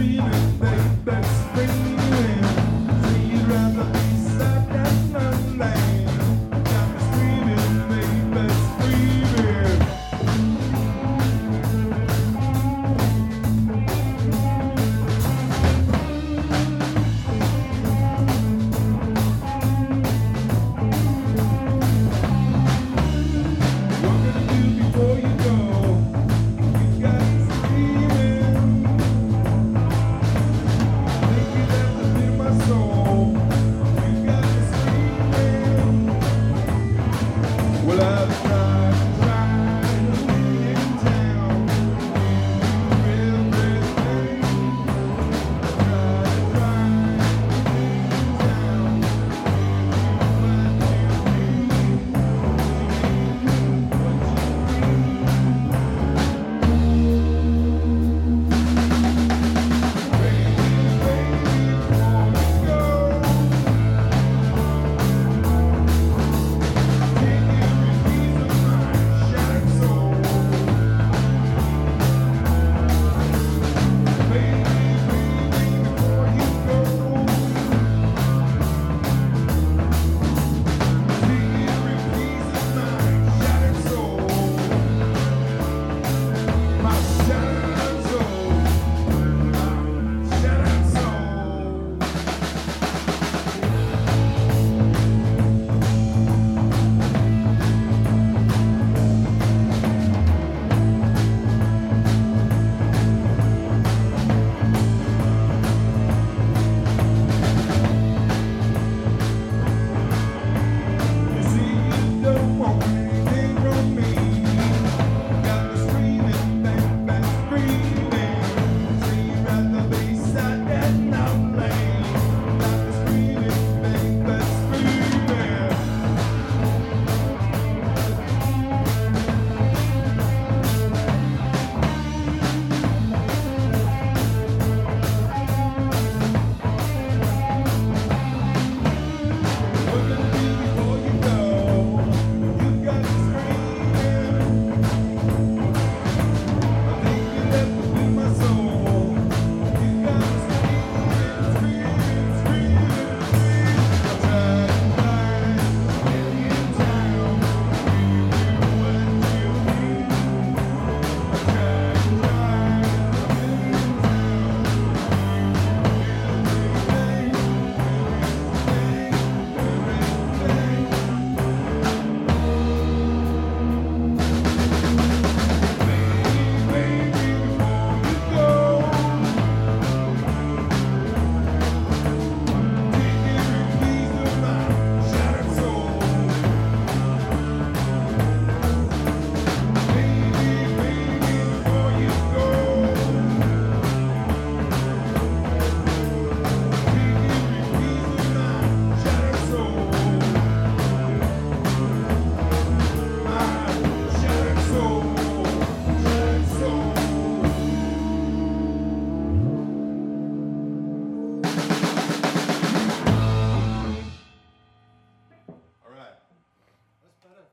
dreaming.